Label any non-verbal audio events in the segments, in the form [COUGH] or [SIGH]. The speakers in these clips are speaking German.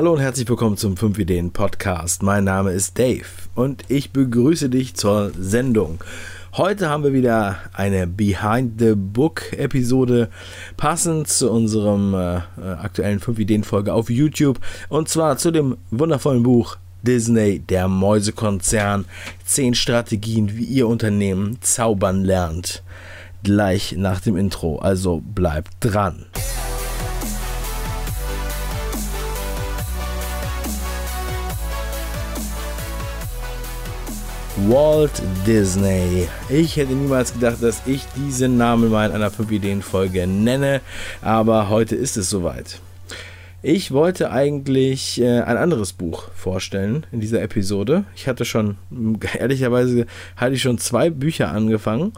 Hallo und herzlich willkommen zum 5 Ideen Podcast. Mein Name ist Dave und ich begrüße dich zur Sendung. Heute haben wir wieder eine Behind the Book Episode passend zu unserem äh, äh aktuellen 5 Ideen Folge auf YouTube und zwar zu dem wundervollen Buch Disney, der Mäusekonzern, 10 Strategien, wie ihr Unternehmen zaubern lernt. Gleich nach dem Intro, also bleibt dran. Walt Disney. Ich hätte niemals gedacht, dass ich diesen Namen mal in einer 5-Ideen-Folge nenne, aber heute ist es soweit. Ich wollte eigentlich äh, ein anderes Buch vorstellen in dieser Episode. Ich hatte schon, [LAUGHS] ehrlicherweise, hatte ich schon zwei Bücher angefangen.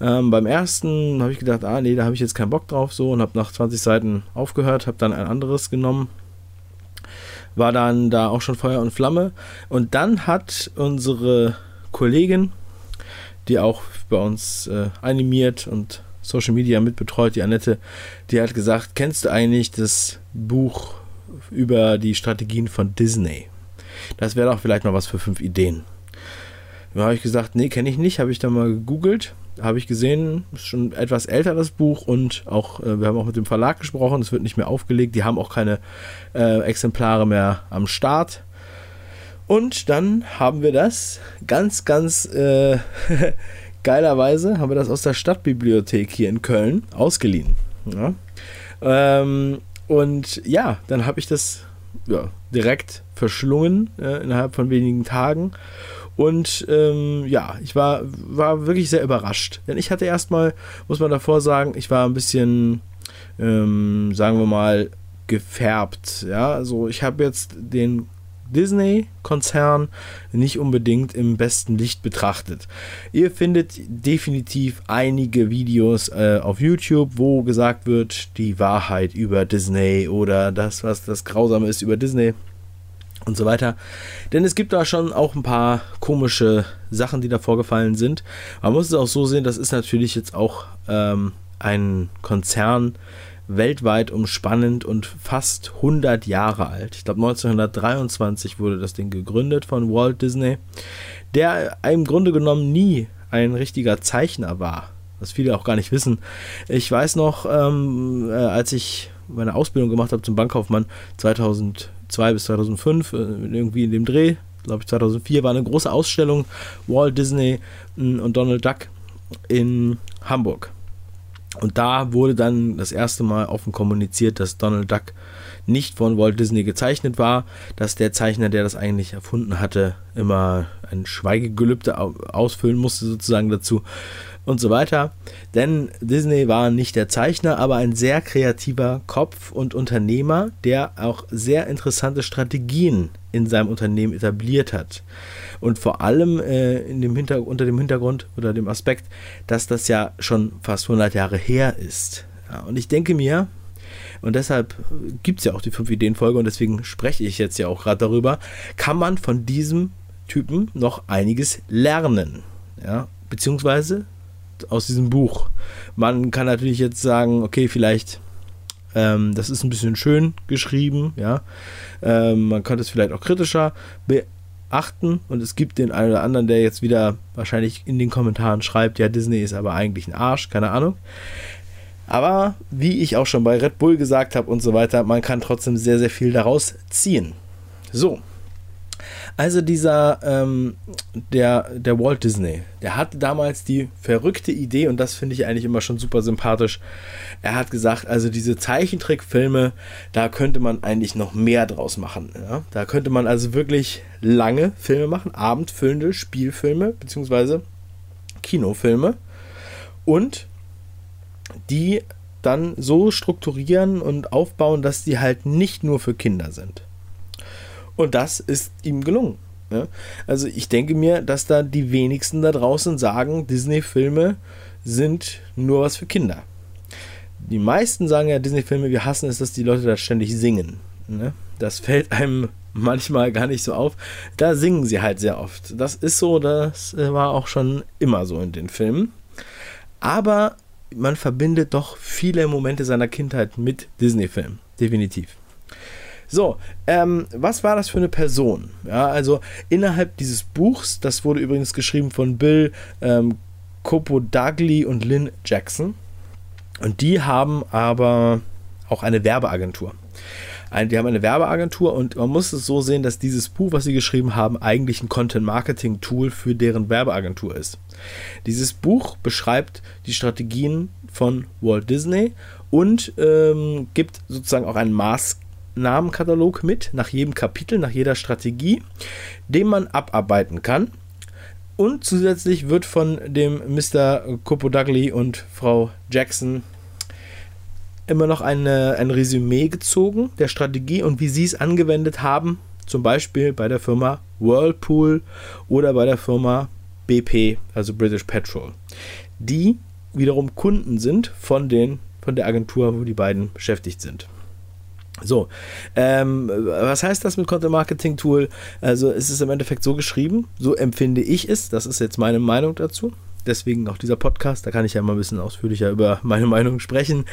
Ähm, beim ersten habe ich gedacht, ah nee, da habe ich jetzt keinen Bock drauf so und habe nach 20 Seiten aufgehört, habe dann ein anderes genommen war dann da auch schon Feuer und Flamme. Und dann hat unsere Kollegin, die auch bei uns äh, animiert und Social Media mitbetreut, die Annette, die hat gesagt, kennst du eigentlich das Buch über die Strategien von Disney? Das wäre doch vielleicht mal was für fünf Ideen. Da habe ich gesagt, nee, kenne ich nicht, habe ich da mal gegoogelt, habe ich gesehen, ist schon etwas älter das Buch und auch, äh, wir haben auch mit dem Verlag gesprochen, es wird nicht mehr aufgelegt, die haben auch keine äh, Exemplare mehr am Start. Und dann haben wir das ganz, ganz äh, [LAUGHS] geilerweise, haben wir das aus der Stadtbibliothek hier in Köln ausgeliehen. Ja. Ähm, und ja, dann habe ich das ja, direkt verschlungen äh, innerhalb von wenigen Tagen. Und ähm, ja, ich war, war wirklich sehr überrascht. Denn ich hatte erstmal, muss man davor sagen, ich war ein bisschen, ähm, sagen wir mal, gefärbt. Ja, also ich habe jetzt den Disney-Konzern nicht unbedingt im besten Licht betrachtet. Ihr findet definitiv einige Videos äh, auf YouTube, wo gesagt wird, die Wahrheit über Disney oder das, was das Grausame ist über Disney und so weiter. Denn es gibt da schon auch ein paar komische Sachen, die da vorgefallen sind. Man muss es auch so sehen, das ist natürlich jetzt auch ähm, ein Konzern, weltweit umspannend und fast 100 Jahre alt. Ich glaube 1923 wurde das Ding gegründet von Walt Disney, der im Grunde genommen nie ein richtiger Zeichner war. Was viele auch gar nicht wissen. Ich weiß noch, ähm, äh, als ich meine Ausbildung gemacht habe zum Bankkaufmann 2002 bis 2005, äh, irgendwie in dem Dreh, glaube ich 2004, war eine große Ausstellung Walt Disney und Donald Duck in Hamburg. Und da wurde dann das erste Mal offen kommuniziert, dass Donald Duck nicht von Walt Disney gezeichnet war, dass der Zeichner, der das eigentlich erfunden hatte, immer ein Schweigegelübde ausfüllen musste sozusagen dazu und so weiter. Denn Disney war nicht der Zeichner, aber ein sehr kreativer Kopf und Unternehmer, der auch sehr interessante Strategien in seinem Unternehmen etabliert hat. Und vor allem äh, in dem unter dem Hintergrund oder dem Aspekt, dass das ja schon fast 100 Jahre her ist. Ja, und ich denke mir, und deshalb gibt es ja auch die 5-Ideen-Folge und deswegen spreche ich jetzt ja auch gerade darüber, kann man von diesem Typen noch einiges lernen. Ja, beziehungsweise aus diesem Buch. Man kann natürlich jetzt sagen, okay, vielleicht ähm, das ist ein bisschen schön geschrieben, ja. Ähm, man könnte es vielleicht auch kritischer beachten und es gibt den einen oder anderen, der jetzt wieder wahrscheinlich in den Kommentaren schreibt, ja, Disney ist aber eigentlich ein Arsch, keine Ahnung. Aber wie ich auch schon bei Red Bull gesagt habe und so weiter, man kann trotzdem sehr, sehr viel daraus ziehen. So, also dieser, ähm, der, der Walt Disney, der hatte damals die verrückte Idee und das finde ich eigentlich immer schon super sympathisch. Er hat gesagt, also diese Zeichentrickfilme, da könnte man eigentlich noch mehr draus machen. Ja? Da könnte man also wirklich lange Filme machen, abendfüllende Spielfilme beziehungsweise Kinofilme und die dann so strukturieren und aufbauen, dass die halt nicht nur für Kinder sind. Und das ist ihm gelungen. Ja? Also ich denke mir, dass da die wenigsten da draußen sagen, Disney-Filme sind nur was für Kinder. Die meisten sagen ja, Disney-Filme, wir hassen es, dass die Leute da ständig singen. Ne? Das fällt einem manchmal gar nicht so auf. Da singen sie halt sehr oft. Das ist so, das war auch schon immer so in den Filmen. Aber man verbindet doch viele Momente seiner Kindheit mit Disney-Filmen. Definitiv. So, ähm, was war das für eine Person? Ja, also innerhalb dieses Buchs, das wurde übrigens geschrieben von Bill ähm, Copodagli und Lynn Jackson. Und die haben aber auch eine Werbeagentur. Die haben eine Werbeagentur und man muss es so sehen, dass dieses Buch, was sie geschrieben haben, eigentlich ein Content-Marketing-Tool für deren Werbeagentur ist. Dieses Buch beschreibt die Strategien von Walt Disney und ähm, gibt sozusagen auch einen Maßnahmenkatalog mit, nach jedem Kapitel, nach jeder Strategie, den man abarbeiten kann. Und zusätzlich wird von dem Mr. Copodagli und Frau Jackson immer noch eine, ein Resümee gezogen der Strategie und wie sie es angewendet haben, zum Beispiel bei der Firma Whirlpool oder bei der Firma BP, also British Petrol, die wiederum Kunden sind von, den, von der Agentur, wo die beiden beschäftigt sind. So, ähm, was heißt das mit Content Marketing Tool? Also es ist im Endeffekt so geschrieben, so empfinde ich es, das ist jetzt meine Meinung dazu. Deswegen auch dieser Podcast, da kann ich ja mal ein bisschen ausführlicher über meine Meinung sprechen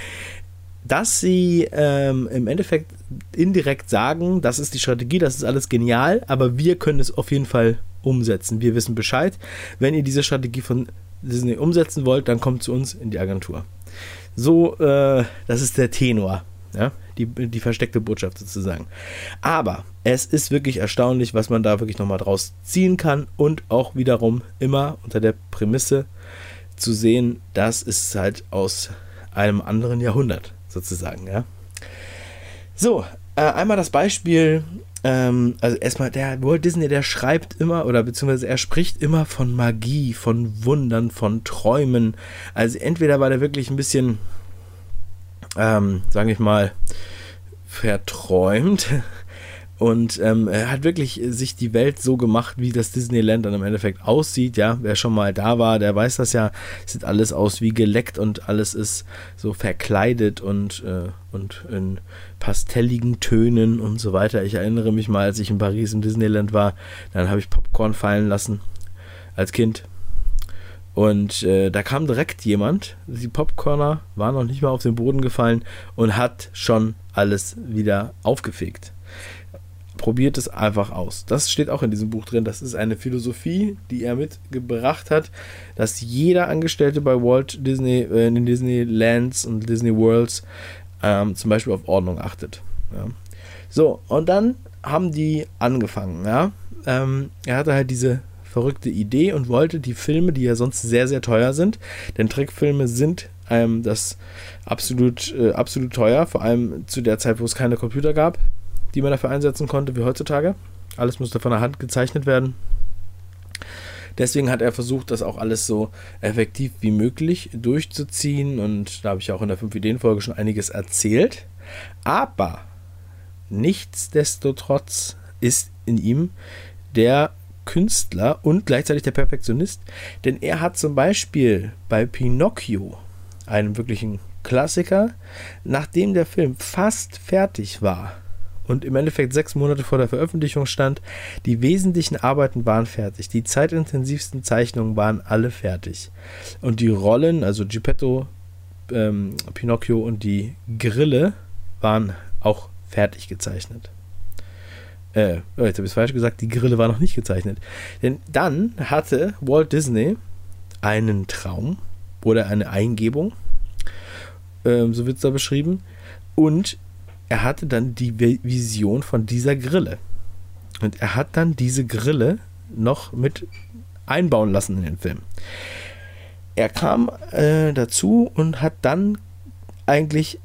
dass sie ähm, im Endeffekt indirekt sagen, das ist die Strategie, das ist alles genial, aber wir können es auf jeden Fall umsetzen. Wir wissen Bescheid. Wenn ihr diese Strategie von Disney umsetzen wollt, dann kommt zu uns in die Agentur. So, äh, das ist der Tenor, ja? Die, die versteckte Botschaft sozusagen. Aber es ist wirklich erstaunlich, was man da wirklich nochmal draus ziehen kann und auch wiederum immer unter der Prämisse zu sehen, dass es halt aus einem anderen Jahrhundert sozusagen, ja. So, äh, einmal das Beispiel, ähm, also erstmal, der Walt Disney, der schreibt immer, oder beziehungsweise er spricht immer von Magie, von Wundern, von Träumen. Also entweder war der wirklich ein bisschen, ähm, sage ich mal, verträumt [LAUGHS] und ähm, er hat wirklich sich die Welt so gemacht, wie das Disneyland dann im Endeffekt aussieht. Ja, wer schon mal da war, der weiß das ja. Sieht alles aus wie geleckt und alles ist so verkleidet und, äh, und in pastelligen Tönen und so weiter. Ich erinnere mich mal, als ich in Paris im Disneyland war, dann habe ich Popcorn fallen lassen als Kind. Und äh, da kam direkt jemand, die Popcorner waren noch nicht mal auf den Boden gefallen und hat schon alles wieder aufgefegt probiert es einfach aus. Das steht auch in diesem Buch drin. Das ist eine Philosophie, die er mitgebracht hat, dass jeder Angestellte bei Walt Disney, äh, in den Disneylands und Disney Worlds ähm, zum Beispiel auf Ordnung achtet. Ja. So, und dann haben die angefangen. Ja? Ähm, er hatte halt diese verrückte Idee und wollte die Filme, die ja sonst sehr, sehr teuer sind, denn Trickfilme sind ähm, das absolut, äh, absolut teuer, vor allem zu der Zeit, wo es keine Computer gab die man dafür einsetzen konnte, wie heutzutage. Alles musste von der Hand gezeichnet werden. Deswegen hat er versucht, das auch alles so effektiv wie möglich durchzuziehen. Und da habe ich auch in der 5-Ideen-Folge schon einiges erzählt. Aber nichtsdestotrotz ist in ihm der Künstler und gleichzeitig der Perfektionist. Denn er hat zum Beispiel bei Pinocchio, einem wirklichen Klassiker, nachdem der Film fast fertig war, und im Endeffekt sechs Monate vor der Veröffentlichung stand, die wesentlichen Arbeiten waren fertig, die zeitintensivsten Zeichnungen waren alle fertig. Und die Rollen, also Geppetto, ähm, Pinocchio und die Grille waren auch fertig gezeichnet. Äh, jetzt habe ich es falsch gesagt, die Grille war noch nicht gezeichnet. Denn dann hatte Walt Disney einen Traum oder eine Eingebung, ähm, so wird es da beschrieben, und er hatte dann die Vision von dieser Grille. Und er hat dann diese Grille noch mit einbauen lassen in den Film. Er kam äh, dazu und hat dann eigentlich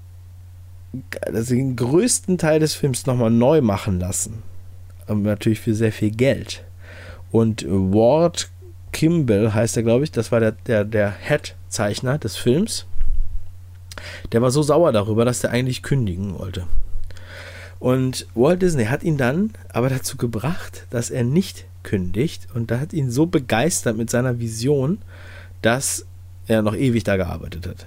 also den größten Teil des Films nochmal neu machen lassen. Natürlich für sehr viel Geld. Und Ward Kimball heißt er, glaube ich, das war der, der, der Head-Zeichner des Films. Der war so sauer darüber, dass er eigentlich kündigen wollte. Und Walt Disney hat ihn dann aber dazu gebracht, dass er nicht kündigt. Und da hat ihn so begeistert mit seiner Vision, dass er noch ewig da gearbeitet hat.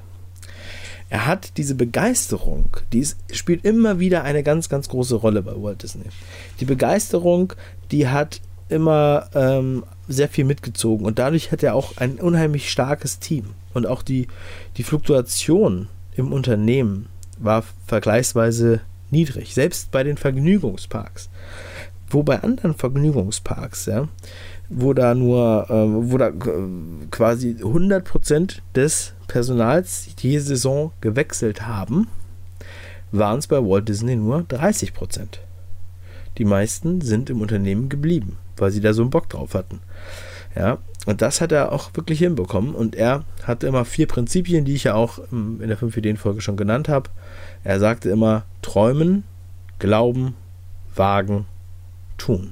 Er hat diese Begeisterung, die ist, spielt immer wieder eine ganz, ganz große Rolle bei Walt Disney. Die Begeisterung, die hat immer ähm, sehr viel mitgezogen und dadurch hat er auch ein unheimlich starkes Team. Und auch die, die Fluktuation im Unternehmen war vergleichsweise niedrig, selbst bei den Vergnügungsparks. Wo bei anderen Vergnügungsparks, ja, wo da nur, äh, wo da quasi 100% des Personals die Saison gewechselt haben, waren es bei Walt Disney nur 30%. Die meisten sind im Unternehmen geblieben, weil sie da so einen Bock drauf hatten. Ja, und das hat er auch wirklich hinbekommen. Und er hatte immer vier Prinzipien, die ich ja auch in der 5 Ideen-Folge schon genannt habe. Er sagte immer: träumen, glauben, wagen, tun.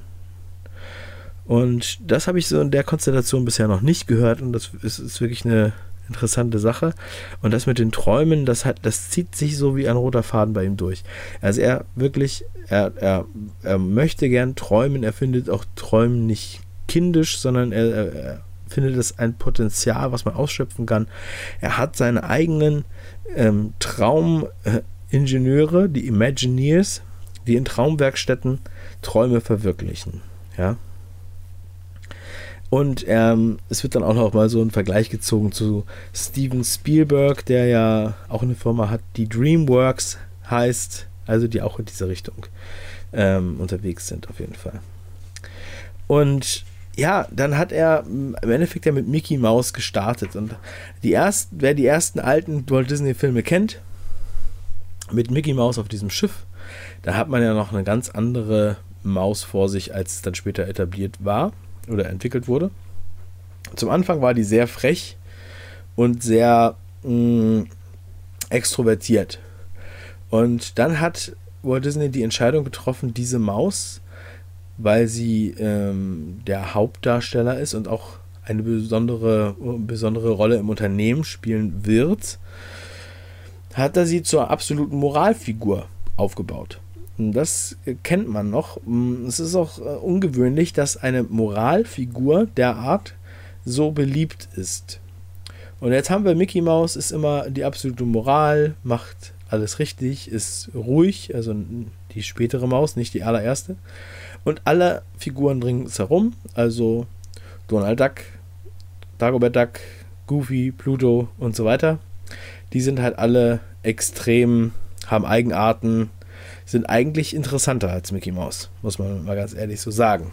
Und das habe ich so in der Konstellation bisher noch nicht gehört und das ist, ist, wirklich eine interessante Sache. Und das mit den Träumen, das, hat, das zieht sich so wie ein roter Faden bei ihm durch. Also er wirklich, er, er, er möchte gern träumen, er findet auch Träumen nicht kindisch, sondern er, er findet es ein Potenzial, was man ausschöpfen kann. Er hat seine eigenen ähm, Traumingenieure, die Imagineers, die in Traumwerkstätten Träume verwirklichen. Ja. Und ähm, es wird dann auch noch mal so ein Vergleich gezogen zu Steven Spielberg, der ja auch eine Firma hat, die DreamWorks heißt, also die auch in diese Richtung ähm, unterwegs sind, auf jeden Fall. Und ja, dann hat er im Endeffekt ja mit Mickey Mouse gestartet. Und die ersten, wer die ersten alten Walt Disney-Filme kennt, mit Mickey Mouse auf diesem Schiff, da hat man ja noch eine ganz andere Maus vor sich, als es dann später etabliert war oder entwickelt wurde. Zum Anfang war die sehr frech und sehr mh, mm, extrovertiert. Und dann hat Walt Disney die Entscheidung getroffen, diese Maus weil sie ähm, der Hauptdarsteller ist und auch eine besondere, besondere Rolle im Unternehmen spielen wird, hat er sie zur absoluten Moralfigur aufgebaut. Und das kennt man noch. Es ist auch äh, ungewöhnlich, dass eine Moralfigur der Art so beliebt ist. Und jetzt haben wir Mickey Mouse, ist immer die absolute Moral, macht alles richtig, ist ruhig, also die spätere Maus, nicht die allererste. Und alle Figuren ringsherum, also Donald Duck, Dagobert Duck, Goofy, Pluto und so weiter, die sind halt alle extrem, haben Eigenarten, sind eigentlich interessanter als Mickey Mouse, muss man mal ganz ehrlich so sagen.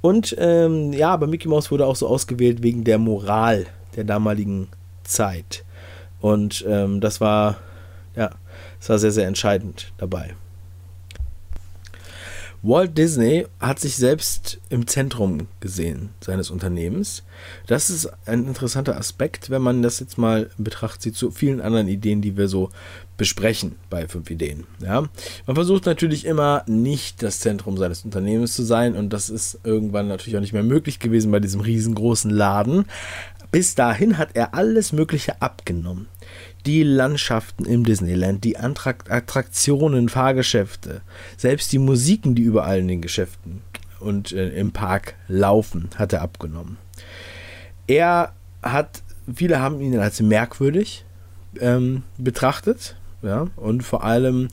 Und ähm, ja, aber Mickey Mouse wurde auch so ausgewählt wegen der Moral der damaligen Zeit. Und ähm, das war, ja, das war sehr, sehr entscheidend dabei. Walt Disney hat sich selbst im Zentrum gesehen seines Unternehmens. Das ist ein interessanter Aspekt, wenn man das jetzt mal in Betracht zieht zu vielen anderen Ideen, die wir so besprechen bei fünf Ideen. Ja? Man versucht natürlich immer nicht das Zentrum seines Unternehmens zu sein und das ist irgendwann natürlich auch nicht mehr möglich gewesen bei diesem riesengroßen Laden. Bis dahin hat er alles Mögliche abgenommen die Landschaften im Disneyland, die Attraktionen, Fahrgeschäfte, selbst die Musiken, die überall in den Geschäften und äh, im Park laufen, hat er abgenommen. Er hat, viele haben ihn als merkwürdig ähm, betrachtet, ja, und vor allem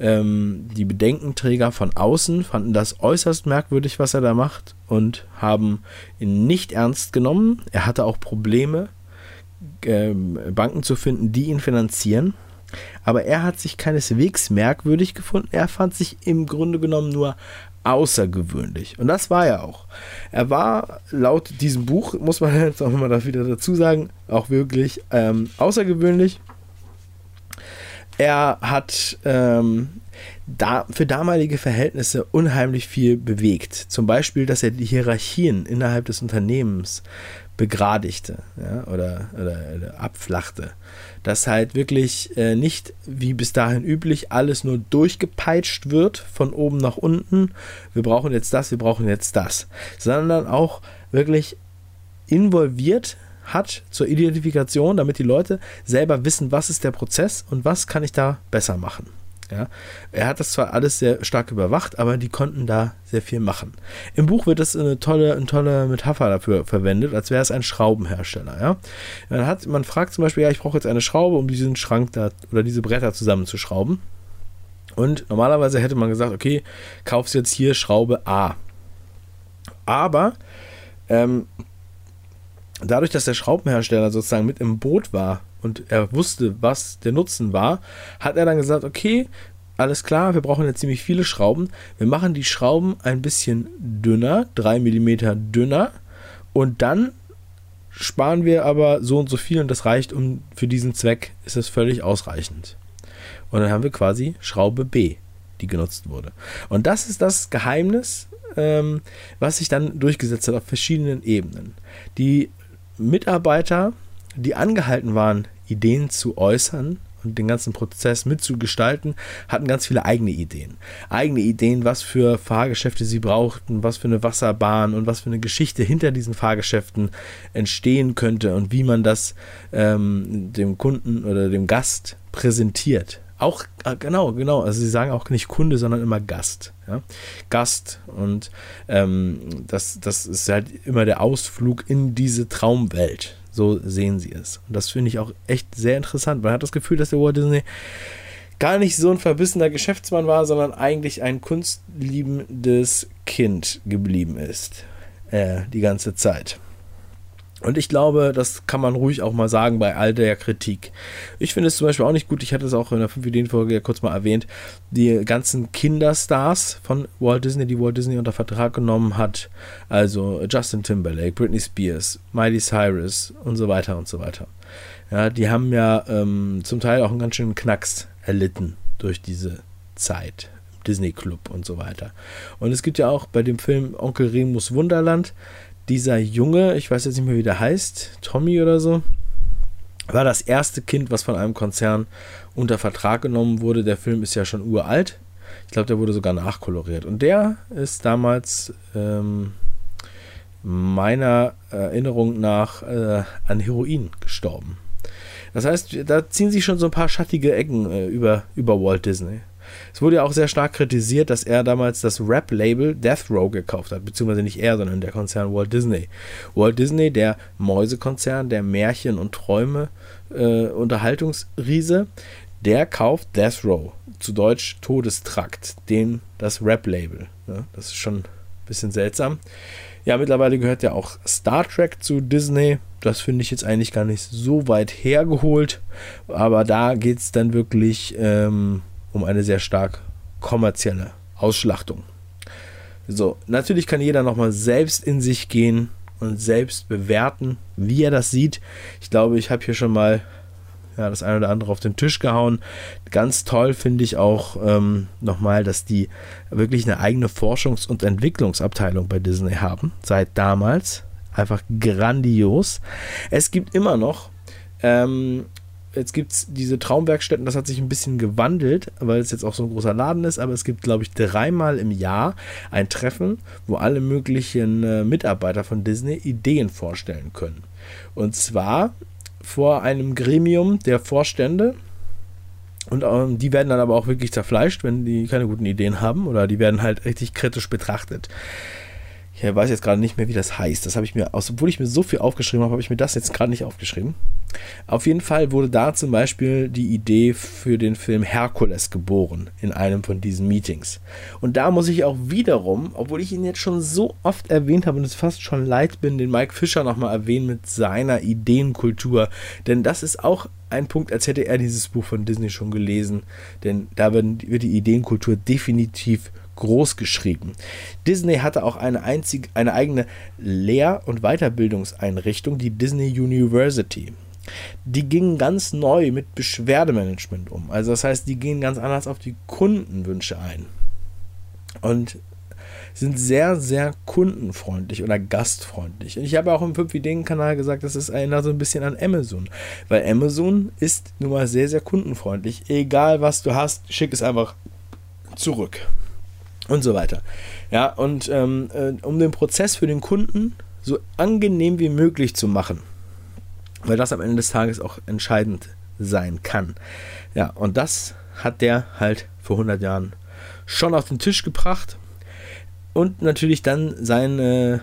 ähm, die Bedenkenträger von außen fanden das äußerst merkwürdig, was er da macht, und haben ihn nicht ernst genommen. Er hatte auch Probleme ähm, Banken zu finden, die ihn finanzieren. Aber er hat sich keineswegs merkwürdig gefunden. Er fand sich im Grunde genommen nur außergewöhnlich. Und das war er auch. Er war laut diesem Buch, muss man [LAUGHS] jetzt auch immer wieder dazu sagen, auch wirklich ähm, außergewöhnlich. Er hat ähm, da, für damalige Verhältnisse unheimlich viel bewegt. Zum Beispiel, dass er die Hierarchien innerhalb des Unternehmens begradigte ja, oder, oder, oder, abflachte. Dass halt wirklich äh, nicht wie bis dahin üblich alles nur durchgepeitscht wird von oben nach unten. Wir brauchen jetzt das, wir brauchen jetzt das. Sondern auch wirklich involviert hat zur Identifikation, damit die Leute selber wissen, was ist der Prozess und was kann ich da besser machen. Ja, er hat das zwar alles sehr stark überwacht, aber die konnten da sehr viel machen. Im Buch wird das eine tolle, eine tolle Metapher dafür verwendet, als wäre es ein Schraubenhersteller. Ja? Man, hat, man fragt zum Beispiel, ja, ich brauche jetzt eine Schraube, um diesen Schrank da oder diese Bretter zusammenzuschrauben. Und normalerweise hätte man gesagt, okay, kaufst jetzt hier Schraube A. Aber ähm, dadurch, dass der Schraubenhersteller sozusagen mit im Boot war und er wusste, was der Nutzen war, hat er dann gesagt, okay, alles klar, wir brauchen jetzt ziemlich viele Schrauben. Wir machen die Schrauben ein bisschen dünner, 3 mm dünner. Und dann sparen wir aber so und so viel und das reicht, um für diesen Zweck ist es völlig ausreichend. Und dann haben wir quasi Schraube B, die genutzt wurde. Und das ist das Geheimnis, ähm, was sich dann durchgesetzt hat auf verschiedenen Ebenen. Die Mitarbeiter, die angehalten waren, Ideen zu äußern, und den ganzen Prozess mitzugestalten, hatten ganz viele eigene Ideen. Eigene Ideen, was für Fahrgeschäfte sie brauchten, was für eine Wasserbahn und was für eine Geschichte hinter diesen Fahrgeschäften entstehen könnte und wie man das ähm, dem Kunden oder dem Gast präsentiert. Auch, äh, genau, genau. Also sie sagen auch nicht Kunde, sondern immer Gast. Ja? Gast. Und ähm, das, das ist halt immer der Ausflug in diese Traumwelt. So sehen sie es. Und das finde ich auch echt sehr interessant. Man hat das Gefühl, dass der Walt Disney gar nicht so ein verbissener Geschäftsmann war, sondern eigentlich ein kunstliebendes Kind geblieben ist. Äh, die ganze Zeit. Und ich glaube, das kann man ruhig auch mal sagen bei all der Kritik. Ich finde es zum Beispiel auch nicht gut, ich hatte es auch in der 5-Ideen-Folge ja kurz mal erwähnt, die ganzen Kinderstars von Walt Disney, die Walt Disney unter Vertrag genommen hat, also Justin Timberlake, Britney Spears, Miley Cyrus und so weiter und so weiter. Ja, die haben ja ähm, zum Teil auch einen ganz schönen Knacks erlitten durch diese Zeit. Disney Club und so weiter. Und es gibt ja auch bei dem Film Onkel Remus Wunderland, dieser Junge, ich weiß jetzt nicht mehr, wie der heißt, Tommy oder so, war das erste Kind, was von einem Konzern unter Vertrag genommen wurde. Der Film ist ja schon uralt. Ich glaube, der wurde sogar nachkoloriert. Und der ist damals ähm, meiner Erinnerung nach äh, an Heroin gestorben. Das heißt, da ziehen sich schon so ein paar schattige Ecken äh, über, über Walt Disney. Es wurde ja auch sehr stark kritisiert, dass er damals das Rap-Label Death Row gekauft hat, beziehungsweise nicht er, sondern der Konzern Walt Disney. Walt Disney, der Mäusekonzern, der Märchen und Träume äh, Unterhaltungsriese, der kauft Death Row, zu Deutsch Todestrakt, den das Rap-Label. Ja, das ist schon ein bisschen seltsam. Ja, mittlerweile gehört ja auch Star Trek zu Disney. Das finde ich jetzt eigentlich gar nicht so weit hergeholt. Aber da geht es dann wirklich ähm, um eine sehr stark kommerzielle Ausschlachtung. So, natürlich kann jeder nochmal selbst in sich gehen und selbst bewerten, wie er das sieht. Ich glaube, ich habe hier schon mal ja, das eine oder andere auf den Tisch gehauen. Ganz toll finde ich auch ähm, nochmal, dass die wirklich eine eigene Forschungs- und Entwicklungsabteilung bei Disney haben. Seit damals. Einfach grandios. Es gibt immer noch ähm, Jetzt gibt es diese Traumwerkstätten, das hat sich ein bisschen gewandelt, weil es jetzt auch so ein großer Laden ist, aber es gibt, glaube ich, dreimal im Jahr ein Treffen, wo alle möglichen äh, Mitarbeiter von Disney Ideen vorstellen können. Und zwar vor einem Gremium der Vorstände. Und ähm, die werden dann aber auch wirklich zerfleischt, wenn die keine guten Ideen haben, oder die werden halt richtig kritisch betrachtet. Ich weiß jetzt gerade nicht mehr, wie das heißt. Das habe ich mir, obwohl ich mir so viel aufgeschrieben habe, habe ich mir das jetzt gerade nicht aufgeschrieben. Auf jeden Fall wurde da zum Beispiel die Idee für den Film Herkules geboren in einem von diesen Meetings. Und da muss ich auch wiederum, obwohl ich ihn jetzt schon so oft erwähnt habe und es fast schon leid bin, den Mike Fischer nochmal erwähnen mit seiner Ideenkultur. Denn das ist auch ein Punkt, als hätte er dieses Buch von Disney schon gelesen. Denn da wird die Ideenkultur definitiv groß geschrieben. Disney hatte auch eine, einzig, eine eigene Lehr- und Weiterbildungseinrichtung, die Disney University. Die gingen ganz neu mit Beschwerdemanagement um. Also das heißt, die gehen ganz anders auf die Kundenwünsche ein. Und sind sehr, sehr kundenfreundlich oder gastfreundlich. Und ich habe auch im 5-Ideen-Kanal gesagt, das ist erinnert so ein bisschen an Amazon. Weil Amazon ist nun mal sehr, sehr kundenfreundlich. Egal was du hast, schick es einfach zurück und so weiter. Ja, und ähm, äh, um den Prozess für den Kunden so angenehm wie möglich zu machen, weil das am Ende des Tages auch entscheidend sein kann. Ja, und das hat der halt vor 100 Jahren schon auf den Tisch gebracht und natürlich dann seine,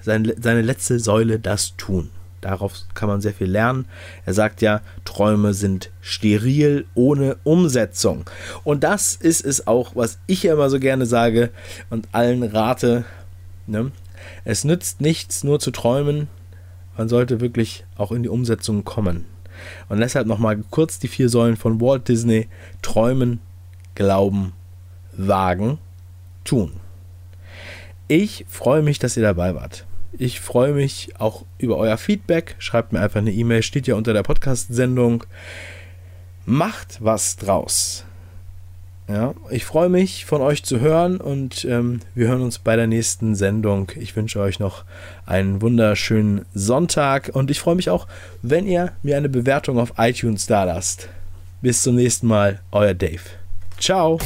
seine, seine letzte Säule, das Tun. Darauf kann man sehr viel lernen. Er sagt ja, Träume sind steril ohne Umsetzung. Und das ist es auch, was ich immer so gerne sage und allen rate. Ne? Es nützt nichts, nur zu träumen. Man sollte wirklich auch in die Umsetzung kommen. Und deshalb nochmal kurz die vier Säulen von Walt Disney. Träumen, Glauben, Wagen, Tun. Ich freue mich, dass ihr dabei wart. Ich freue mich auch über euer Feedback. Schreibt mir einfach eine E-Mail, steht ja unter der Podcast-Sendung. Macht was draus. Ja, ich freue mich, von euch zu hören und ähm, wir hören uns bei der nächsten Sendung. Ich wünsche euch noch einen wunderschönen Sonntag und ich freue mich auch, wenn ihr mir eine Bewertung auf iTunes da lasst. Bis zum nächsten Mal, euer Dave. Ciao.